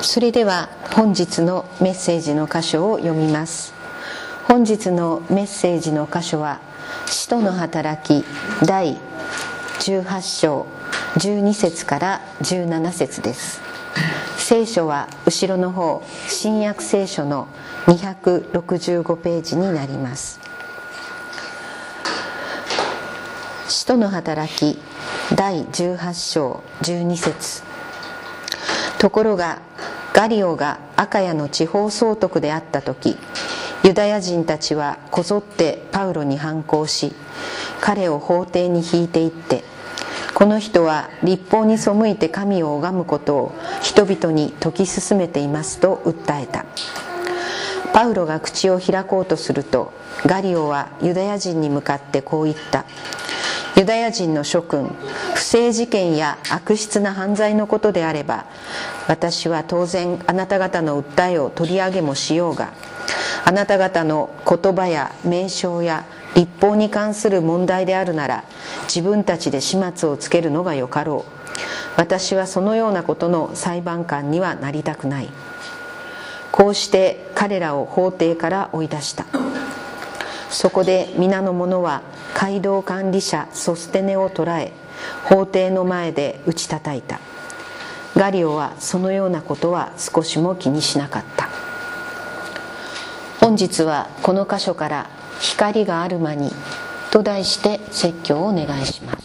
それでは本日のメッセージの箇所を読みます。本日のメッセージの箇所は使徒の働き第18章12節から17節です。聖書は後ろの方新約聖書の265ページになります。使徒の働き第18章12節。ところがガリオがアカヤの地方総督であった時ユダヤ人たちはこぞってパウロに反抗し彼を法廷に引いていってこの人は立法に背いて神を拝むことを人々に説き進めていますと訴えた。パウロが口を開こうとするとガリオはユダヤ人に向かってこう言った。ユダヤ人の諸君不正事件や悪質な犯罪のことであれば私は当然あなた方の訴えを取り上げもしようがあなた方の言葉や名称や立法に関する問題であるなら自分たちで始末をつけるのがよかろう。私はそのようなことの裁判官にはなりたくない。こうして彼らを法廷から追い出した。そこで皆の者は街道管理者ソステネを捕らえ法廷の前で打ち叩いた。ガリオはそのようなことは少しも気にしなかった。本日はこの箇所から「光がある間に」と題して説教をお願いします。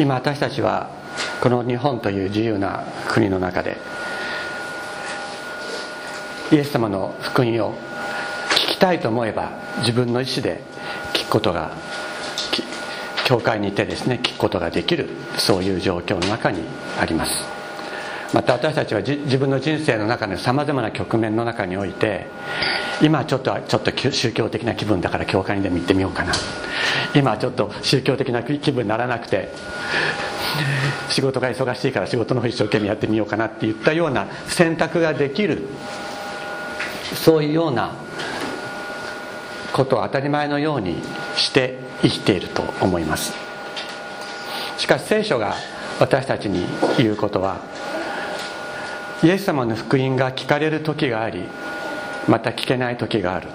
今私たちはこの日本という自由な国の中でイエス様の福音を聞きたいと思えば自分の意思で聞くことが教会にいてですね聞くことができるそういう状況の中にあります。また私たちは自分の人生の中のさまざまな局面の中において今ちょっとちょっと宗教的な気分だから教会にでも行ってみようかな。今ちょっと宗教的な気分にならなくて仕事が忙しいから仕事の方一生懸命やってみようかなっていったような選択ができるそういうようなことを当たり前のようにして生きていると思います。しかし聖書が私たちに言うことはイエス様の福音が聞かれる時がありまた聞けない時がある。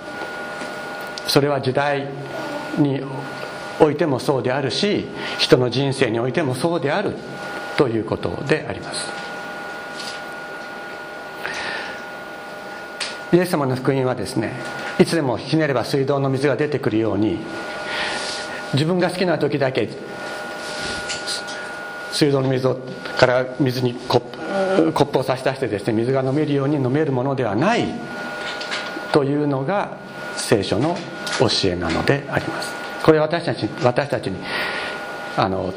それは時代においてもそうであるし人の人生においてもそうであるということであります。イエス様の福音はですねいつでもひねれば水道の水が出てくるように自分が好きな時だけ水道の水をから水にコップを差し出してですね水が飲めるように飲めるものではないというのが聖書の教えなのであります。これ私たち私たちにあの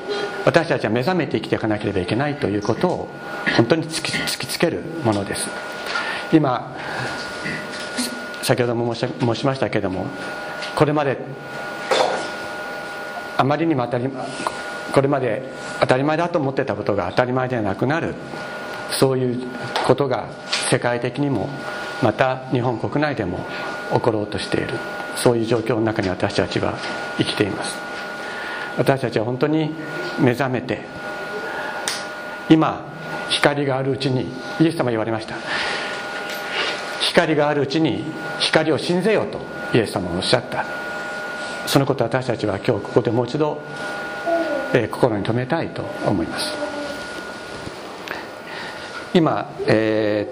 私たちは目覚めて生きていかなければいけないということを本当に突き突きつけるものです。今先ほども申し申しましたけれどもこれまであまりにも当たりこれまで当たり前だと思ってたことが当たり前ではなくなるそういうことが世界的にもまた日本国内でも起ころうとしている。そういう状況の中に私たちは生きています。私たちは本当に目覚めて今光があるうちにイエス様言われました。光があるうちに光を信ぜよとイエス様がおっしゃった。そのことを私たちは今日ここでもう一度、えー、心に留めたいと思います。今、え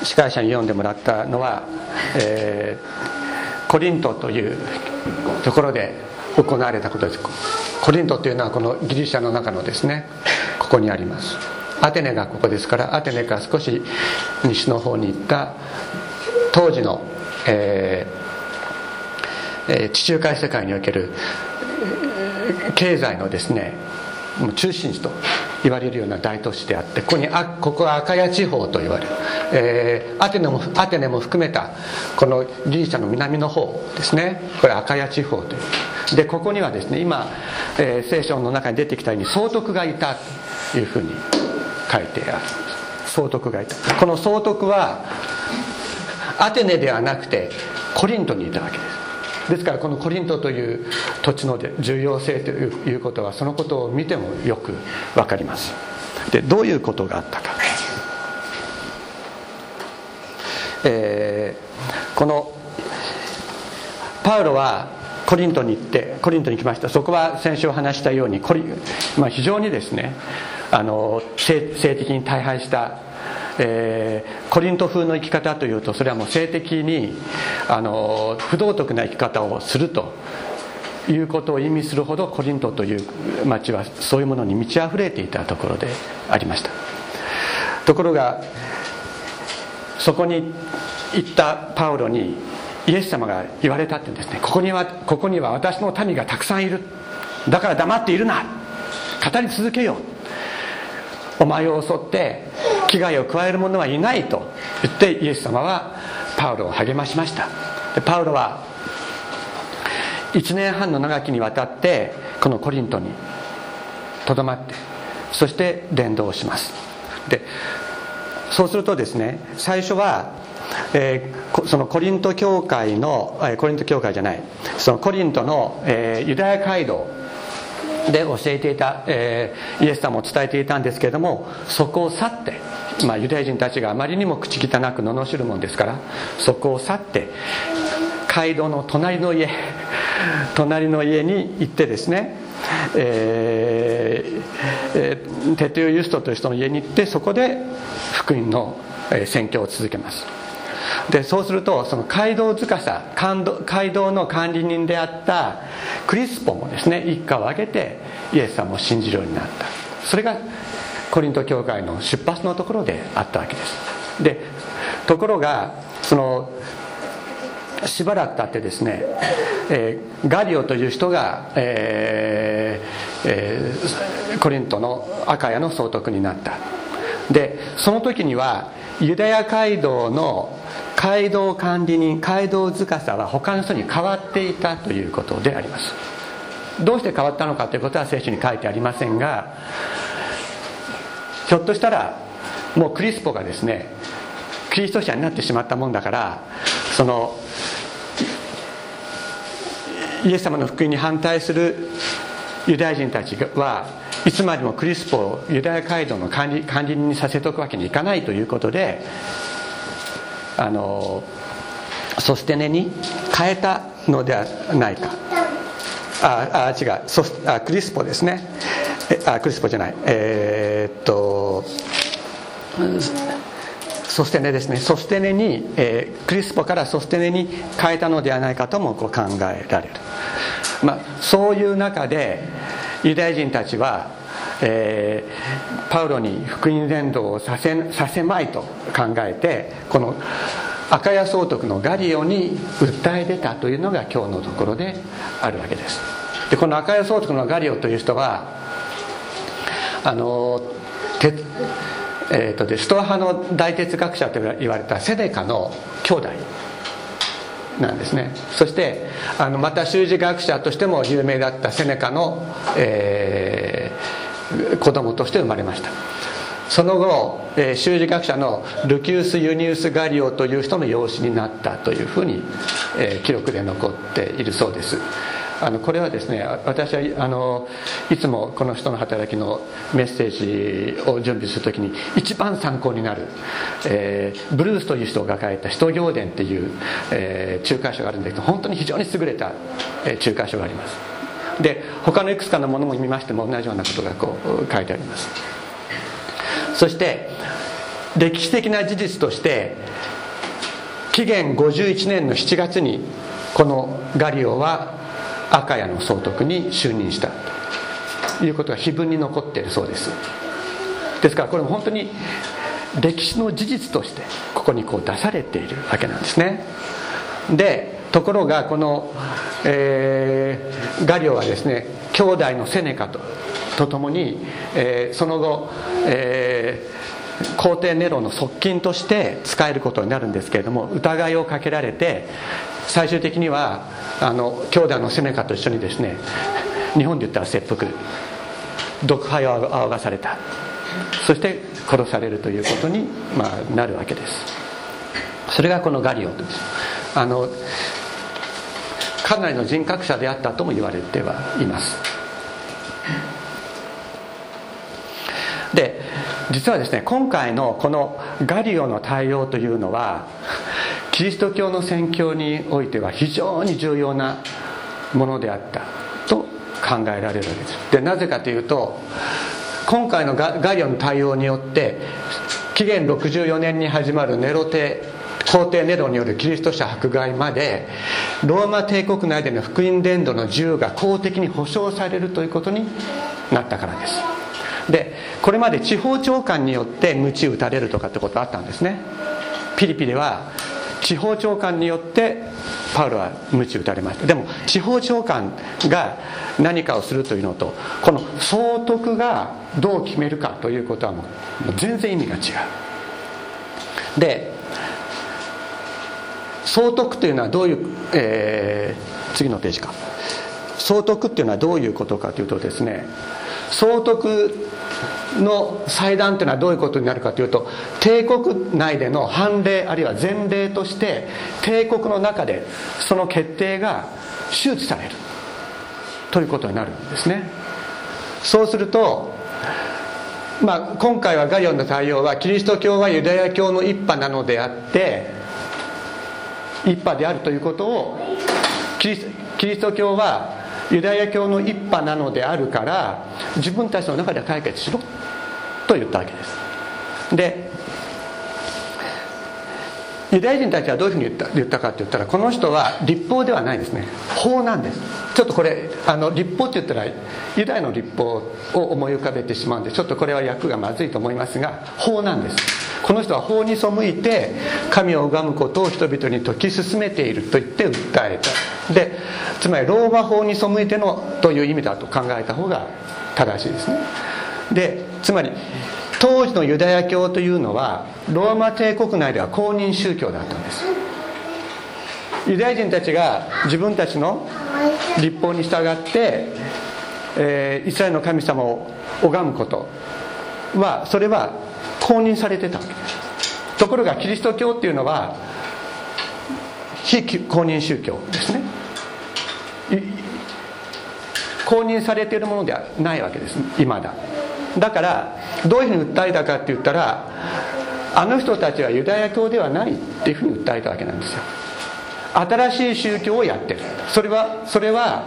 ー、司会者に読んでもらったのは、えー、コリントというところで行われたことです。コリントというのはこのギリシャの中のですねここにあります。アテネがここですからアテネから少し西の方に行った当時の、えー、地中海世界における経済のですね中心地と言われるような大都市であってここにあここはアカヤ地方と言われる。えー、アテネもアテネも含めたこのギリシャの南の方ですね。これアカヤ地方という。でここにはですね今、えー、聖書の中に出てきたように総督がいたというふうに書いてある。総督がいた。この総督はアテネではなくてコリントにいたわけです。ですからこのコリントという土地の重要性ということはそのことを見てもよく分かります。でどういうことがあったか、えー、このパウロはコリントに行ってコリントに来ました。そこは先週話したようにコリ、まあ、非常にですねあの性性的に大敗したえー、コリント風の生き方というとそれはもう性的にあの不道徳な生き方をするということを意味するほどコリントという町はそういうものに満ち溢れていたところでありました。ところがそこに行ったパウロにイエス様が言われたってんですね。ここにはここには私の民がたくさんいる。だから黙っているな。語り続けよう。お前を襲って危害を加える者はいないと。言ってイエス様はパウロを励ましました。でパウロは1年半の長きにわたってこのコリントにとどまってそして伝道します。でそうするとですね最初は、えー、そのコリント教会の、え、コリント教会じゃないそのコリントの、えー、ユダヤ街道で教えていた、えー、イエス様を伝えていたんですけれどもそこを去って、まあ、ユダヤ人たちがあまりにも口汚く罵るもんですからそこを去って街道の隣の家隣の家に行ってですねえーえー、テテオユストという人の家に行ってそこで福音の宣教を続けます。でそうするとその街道司街道の管理人であったクリスポもですね一家を挙げてイエス様を信じるようになった。それがコリント教会の出発のところであったわけです。でところがそのしばらく経ってですね、えー、ガリオという人が、えーえー、コリントのアカヤの総督になった。でその時にはユダヤ街道の街道管理人街道司は他の人に変わっていたということであります。どうして変わったのかということは聖書に書いてありませんがひょっとしたらもうクリスポがですねキリスト者になってしまったもんだからそのイエス様の福音に反対するユダヤ人たちはいつまでもクリスポをユダヤ街道の管理管理人にさせておくわけにいかないということであのソステネに変えたのではないか。ああ違う。ソあクリスポですね。あクリスポじゃない。えー、っとソステネですね。ソステネに、えー、クリスポからソステネに変えたのではないかともこう考えられる、まあ、そういう中でユダヤ人たちはえー、パウロに福音伝道をさせさせまいと考えてこの赤谷総督のガリオに訴え出たというのが今日のところであるわけです。でこの赤谷総督のガリオという人はあのえーとでストア派の大哲学者と言われたセネカの兄弟なんですね。そしてあのまた習字学者としても有名だったセネカの、えー、子供として生まれました。その後、えー、修士学者のルキウス・ユニウス・ガリオという人の養子になったというふうに、えー、記録で残っているそうです。あのこれはですね私はあのいつもこの人の働きのメッセージを準備するときに一番参考になる、えー、ブルースという人を抱えた「使徒行伝」っていう、えー、中華書があるんですけど本当に非常に優れた、えー、中華書があります。で他のいくつかのものも見ましても同じようなことがこう書いてあります。そして歴史的な事実として紀元51年の7月にこのガリオは赤谷の総督に就任した。ということが碑文に残っているそうです。ですからこれも本当に歴史の事実としてここにこう出されているわけなんですね。でところがこの、えー、ガリオはですね兄弟のセネカととともに、えー、その後、え皇帝ネロの側近として使えることになるんですけれども疑いをかけられて最終的にはあの兄弟のセネカと一緒にですね日本で言ったら切腹毒肺を仰がされた。そして殺されるということに、まあ、なるわけです。それがこのガリオです。あのかなりの人格者であったとも言われてはいます。で実はですね今回のこのガリオの対応というのはキリスト教の宣教においては非常に重要なものであったと考えられるわけです。でなぜかというと今回のガリオの対応によって紀元64年に始まるネロ帝皇帝ネロによるキリスト者迫害までローマ帝国内での福音伝道の自由が公的に保障されるということになったからです。でこれまで地方長官によって鞭打たれるとかってことあったんですね。ピリピでは地方長官によってパウロは鞭打たれました。でも地方長官が何かをするというのとこの総督がどう決めるかということはもう全然意味が違う。で総督というのはどういう、えー、次のページか。総督っていうのはどういうことかというとですね総督の祭壇というのはどういうことになるかというと帝国内での判例あるいは前例として帝国の中でその決定が周知される。ということになるんですね。そうするとまあ、今回はガリオンの対応はキリスト教はユダヤ教の一派なのであって一派であるということをキリスト教はユダヤ教の一派なのであるから自分たちの中では解決しろと言ったわけです。でユダヤ人たちはどういうふうに言った言ったかって言ったらこの人は立法ではないですね。法なんです。ちょっとこれあの立法って言ったらユダヤの立法を思い浮かべてしまうんでちょっとこれは訳がまずいと思いますが法なんです。この人は法に背いて神を拝むことを人々に説き進めていると言って訴えた。でつまりローマ法に背いてのという意味だと考えた方が正しいですね。でつまり当時のユダヤ教というのはローマ帝国内では公認宗教だったんです。ユダヤ人たちが自分たちの立法に従って、えー、イスラエルの神様を拝むことはそれは公認されてた。わけですところがキリスト教っていうのは非公認宗教ですね。公認されているものではないわけです。今だ。だからどういうふうに訴えたかって言ったらあの人たちはユダヤ教ではないっていうふうに訴えたわけなんですよ。新しい宗教をやってる。それはそれは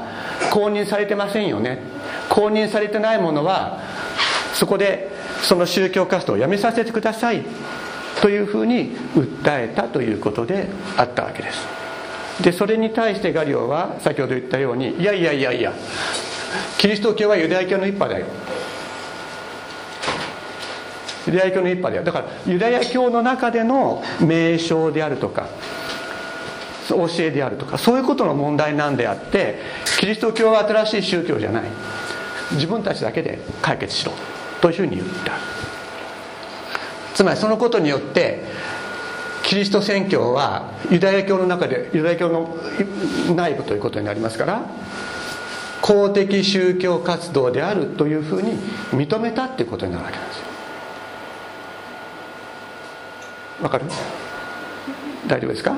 公認されてませんよね。公認されてないものはそこでその宗教活動をやめさせてください。というふうに訴えたということであったわけです。でそれに対してガリオは先ほど言ったようにいやいやいやいやキリスト教はユダヤ教の一派だよ。ユダヤ教の一派であるだからユダヤ教の中での名称であるとか教えであるとかそういうことの問題なんであってキリスト教は新しい宗教じゃない。自分たちだけで解決しろ。というふうに言った。つまりそのことによってキリスト宣教はユダヤ教の中でユダヤ教の内部ということになりますから公的宗教活動であるというふうに認めたっていうことになるわけなんですよ。わかる？大丈夫ですか？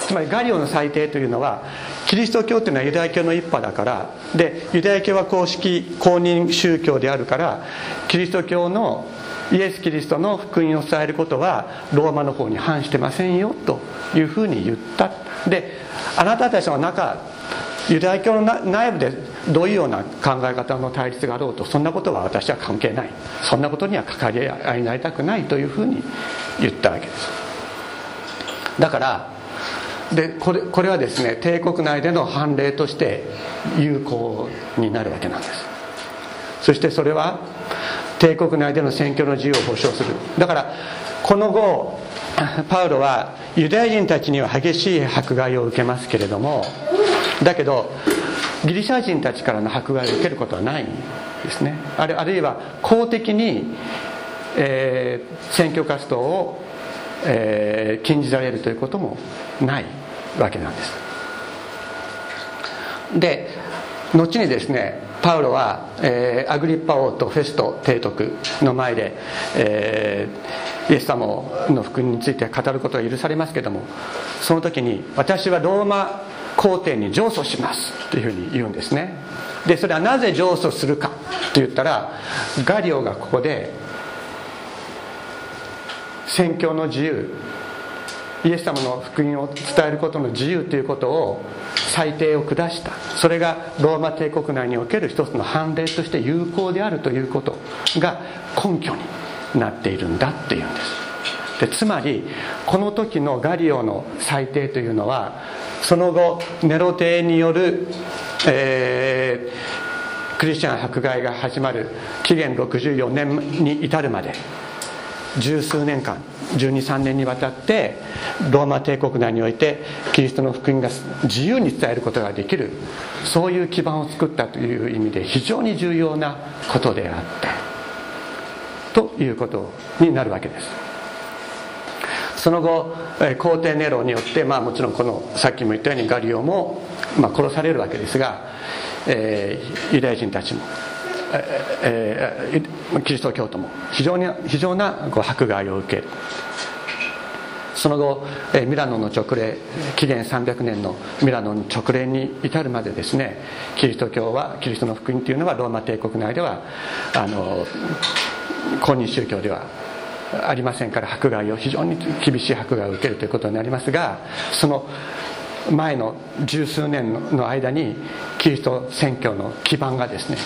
つまりガリオの裁定というのはキリスト教というのはユダヤ教の一派だからでユダヤ教は公式公認宗教であるからキリスト教のイエス・キリストの福音を伝えることはローマの方に反してませんよというふうに言った。であなたたちの中ユダヤ教の内部でどういうような考え方の対立があろうとそんなことは私は関係ない。そんなことには関わり合いになりたくないというふうに言ったわけです。だからでこれこれはですね帝国内での判例として有効になるわけなんです。そしてそれは帝国内での選挙の自由を保障する。だからこの後パウロはユダヤ人たちには激しい迫害を受けますけれどもだけどギリシャ人たちからの迫害を受けることはないんですね。あるいは公的に、えー、選挙活動を、えー、禁じられるということもないわけなんです。で後にですねパウロは、えー、アグリッパ王とフェスト提督の前で、えー、イエス様の福音について語ることが許されますけどもその時に私はローマ皇帝に上訴しますというふうに言うんですね。でそれはなぜ上訴するかと言ったらガリオがここで宣教の自由。イエス様の福音を伝えることの自由ということを裁定を下した。それがローマ帝国内における一つの判例として有効であるということが根拠になっているんだっていうんです。でつまりこの時のガリオの裁定というのはその後ネロ帝による、えー、クリスチャン迫害が始まる紀元64年に至るまで十数年間123年にわたってローマ帝国内においてキリストの福音が自由に伝えることができるそういう基盤を作ったという意味で非常に重要なことであったということになるわけです。その後皇帝ネロによって、まあ、もちろんこのさっきも言ったようにガリオも、まあ、殺されるわけですが、えー、ユダヤ人たちもえー、キリスト教徒も非常に非常なこう迫害を受ける。その後ミラノの直令紀元300年のミラノの直令に至るまでですねキリスト教はキリストの福音というのはローマ帝国内ではあの公認宗教ではありませんから迫害を非常に厳しい迫害を受けるということになりますがその前の十数年の間にキリスト宣教の基盤がですね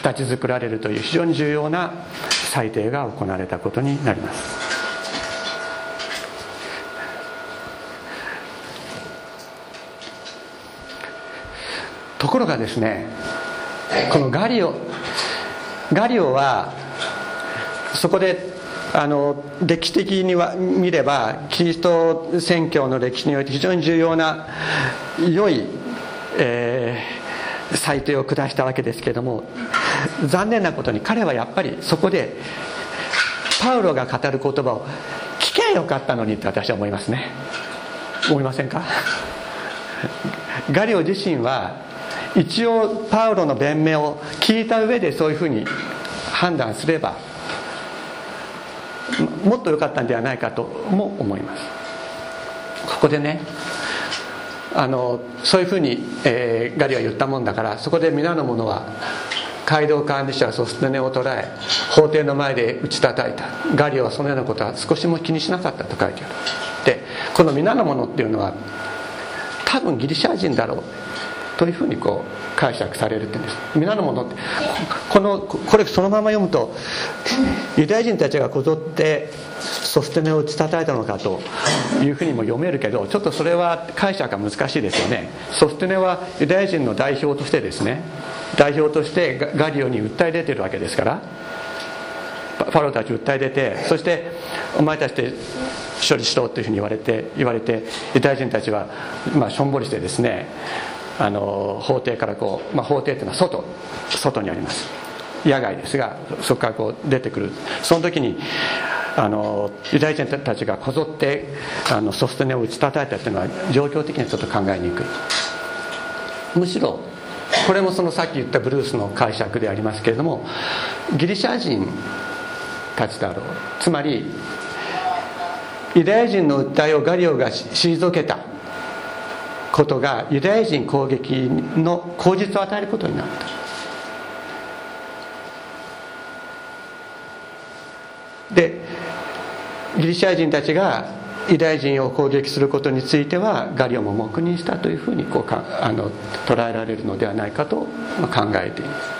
形作られるという非常に重要な裁定が行われたことになります。ところがですねこのガリオガリオはそこであの歴史的には見ればキリスト宣教の歴史において非常に重要な良い、えー、裁定を下したわけですけれども残念なことに彼はやっぱりそこでパウロが語る言葉を聞けばよかったのにって私は思いますね。思いませんか？ガリオ自身は一応パウロの弁明を聞いた上でそういうふうに判断すればもっと良かったんではないかとも思います。ここでねあのそういうふうに、えー、ガリは言ったもんだからそこで皆の者は街道管理者はそすねを捉え法廷の前で打ち叩いた。ガリオはそのようなことは少しも気にしなかったと書いてある。でこの皆の者っていうのは多分ギリシャ人だろう。というふうにこう解釈されるって言うんです。皆の者ってこのこれそのまま読むとユダヤ人たちがこぞってソステネを打ち叩いたのかというふうにも読めるけどちょっとそれは解釈が難しいですよね。ソステネはユダヤ人の代表としてですね代表としてガリオに訴え出てるわけですからファローたち訴え出てそしてお前たちで処理しろというふうに言われて言われてユダヤ人たちは、まあ、しょんぼりしてですねあの法廷からこう、まあ、法廷というのは外外にあります。野外ですがそこからこう出てくる。その時にあのユダヤ人たちがこぞってあのソフトネを打ち叩いたというのは状況的にはちょっと考えにくい。むしろこれもそのさっき言ったブルースの解釈でありますけれどもギリシャ人たちだろう。つまりユダヤ人の訴えをガリオが退けた。ことがユダヤ人攻撃の口実を与えることになった。でギリシャ人たちがユダヤ人を攻撃することについてはガリオも黙認したというふうにこうかあの捉えられるのではないかと考えています。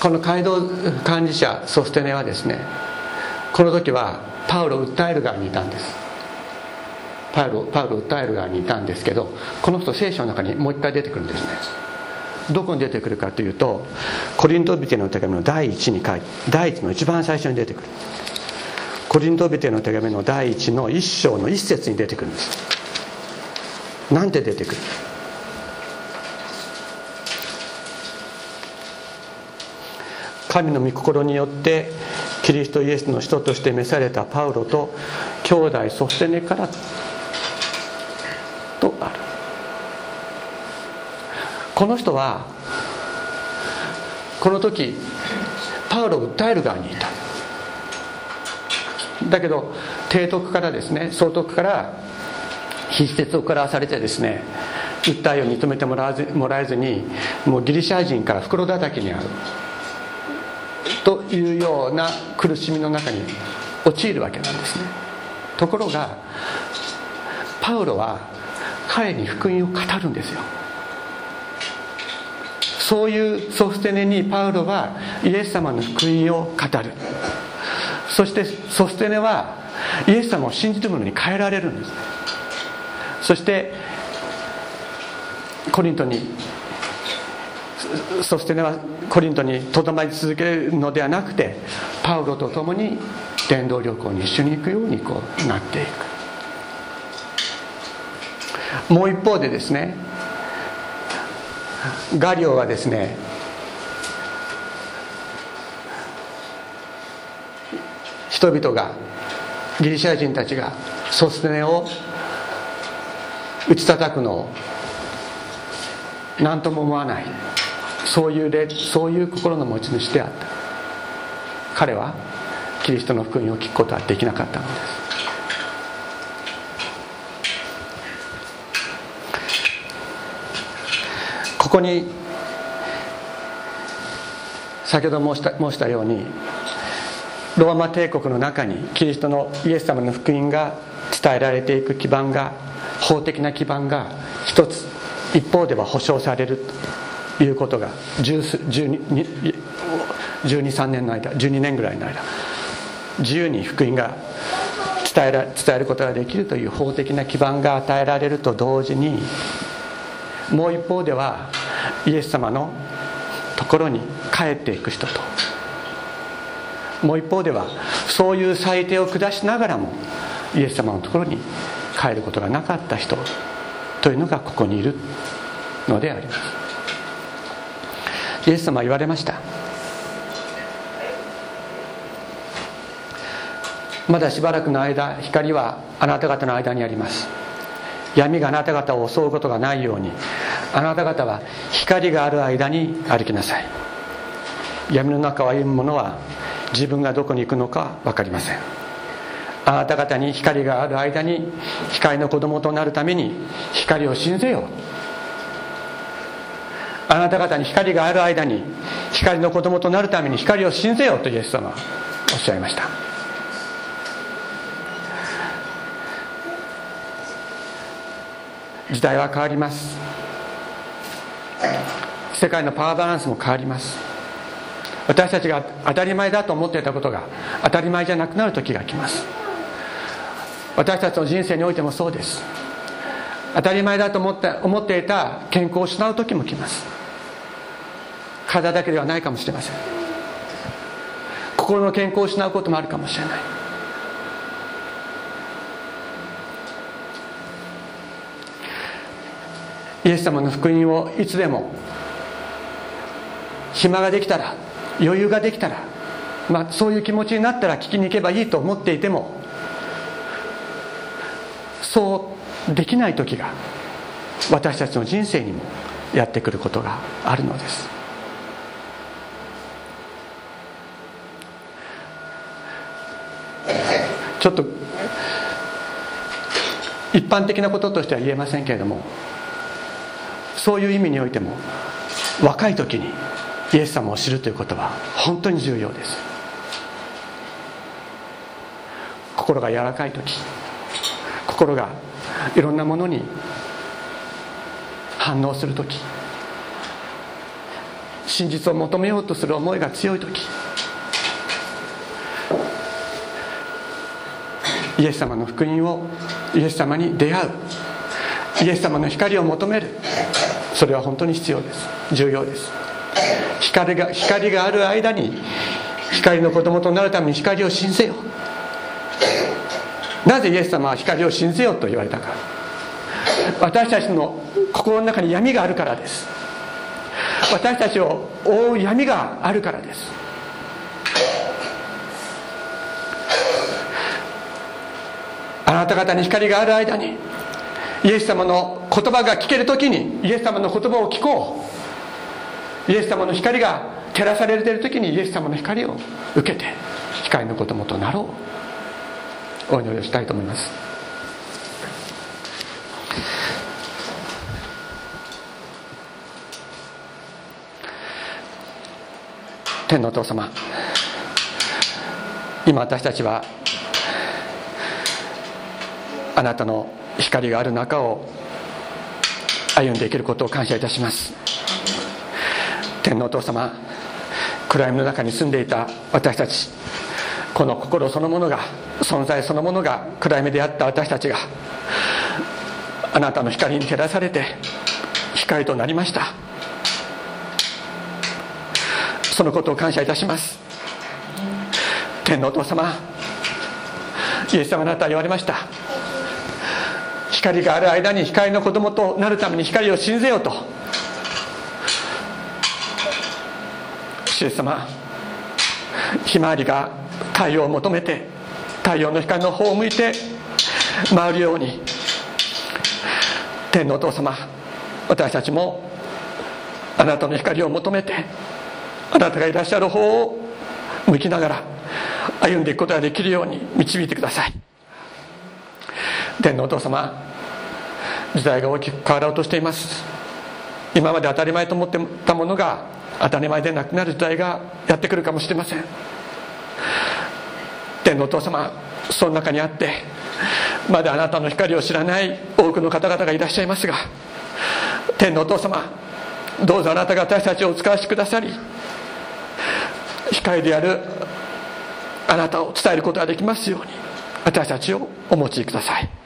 この街道管理者ソステネはですねこの時はパウロを訴える側にいたんです。パウロパウロを訴える側にいたんですけどこの人聖書の中にもう一回出てくるんですね。どこに出てくるかというとコリントビテの手紙の第一に書いて第一の一番最初に出てくる。コリントビテの手紙の第一の一章の一節に出てくるんです。なんて出てくる？神の御心によってキリストイエスの人として召されたパウロと兄弟ソステネからとある。この人はこの時パウロを訴える側にいた。だけど提督からですね総督から筆説を食らわされてですね訴えを認めてもらずもらえずにもうギリシャ人から袋叩きにあうというような苦しみの中に陥るわけなんですね。ところがパウロは彼に福音を語るんですよ。そういうソフテネにパウロはイエス様の福音を語る。そしてソステネはイエス様を信じる者に変えられるんです。そしてコリントにソステネはコリントにとどまり続けるのではなくてパウロと共に伝道旅行に一緒に行くようにこうなっていく。もう一方でですねガリオはですね人々がギリシャ人たちがソステネを打ち叩くのを何とも思わない。そういうそういう心の持ち主であった。彼はキリストの福音を聞くことはできなかったのです。ここに先ほど申した申したようにローマ帝国の中にキリストのイエス様の福音が伝えられていく基盤が法的な基盤が一つ一方では保障される。ということが123年の間12年ぐらいの間自由に福音が伝えら伝えることができるという法的な基盤が与えられると同時にもう一方ではイエス様のところに帰っていく人と。もう一方ではそういう裁定を下しながらもイエス様のところに帰ることがなかった人というのがここにいるのであります。イエス様は言われました。まだしばらくの間光はあなた方の間にあります。闇があなた方を襲うことがないようにあなた方は光がある間に歩きなさい。闇の中を歩む者は自分がどこに行くのか分かりません。あなた方に光がある間に光の子供となるために光を信ぜよう。あなた方に光がある間に光の子供となるために光を信ぜよとイエス様はおっしゃいました。時代は変わります。世界のパワーバランスも変わります。私たちが当たり前だと思っていたことが当たり前じゃなくなる時が来ます。私たちの人生においてもそうです。当たり前だと思って思っていた健康を失う時も来ます。体だけではないかもしれません。心の健康を失うこともあるかもしれない。イエス様の福音をいつでも暇ができたら余裕ができたら、まあ、そういう気持ちになったら聞きに行けばいいと思っていてもそうできない時が私たちの人生にもやってくることがあるのです。ちょっと一般的なこととしては言えませんけれどもそういう意味においても若い時にイエス様を知るということは本当に重要です。心が柔らかい時心がいろんなものに反応する時真実を求めようとする思いが強い時イエス様の福音をイエス様に出会う。イエス様の光を求める。それは本当に必要です。重要です。光が光がある間に光の子供となるために光を信ぜよなぜイエス様は光を信ぜよと言われたか。私たちの心の中に闇があるからです。私たちを覆う闇があるからです。あなた方に光がある間にイエス様の言葉が聞ける時にイエス様の言葉を聞こう。イエス様の光が照らされている時にイエス様の光を受けて光の子供となろう。お祈りをしたいと思います。天のお父様今私たちはあなたの光がある中を歩んでいけることを感謝いたします。天のお父様暗闇の中に住んでいた私たちこの心そのものが存在そのものが暗闇であった私たちがあなたの光に照らされて光となりました。そのことを感謝いたします。天のお父様イエス様あなたは言われました。光がある間に光の子供となるために光を信ぜようと。イエス様ひまわりが太陽を求めて太陽の光の方を向いて回るように。天のお父様私たちもあなたの光を求めてあなたがいらっしゃる方を向きながら歩んでいくことができるように導いてください。天のお父様時代が大きく変わろうとしています。今まで当たり前と思ってたものが当たり前でなくなる時代がやってくるかもしれません。天のお父様その中にあってまだあなたの光を知らない多くの方々がいらっしゃいますが天のお父様どうぞあなたが私たちをお使わしくださり光であるあなたを伝えることができますように私たちをお持ちください。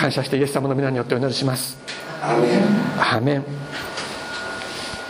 感謝してイエス様の皆によってお祈りします。アーメン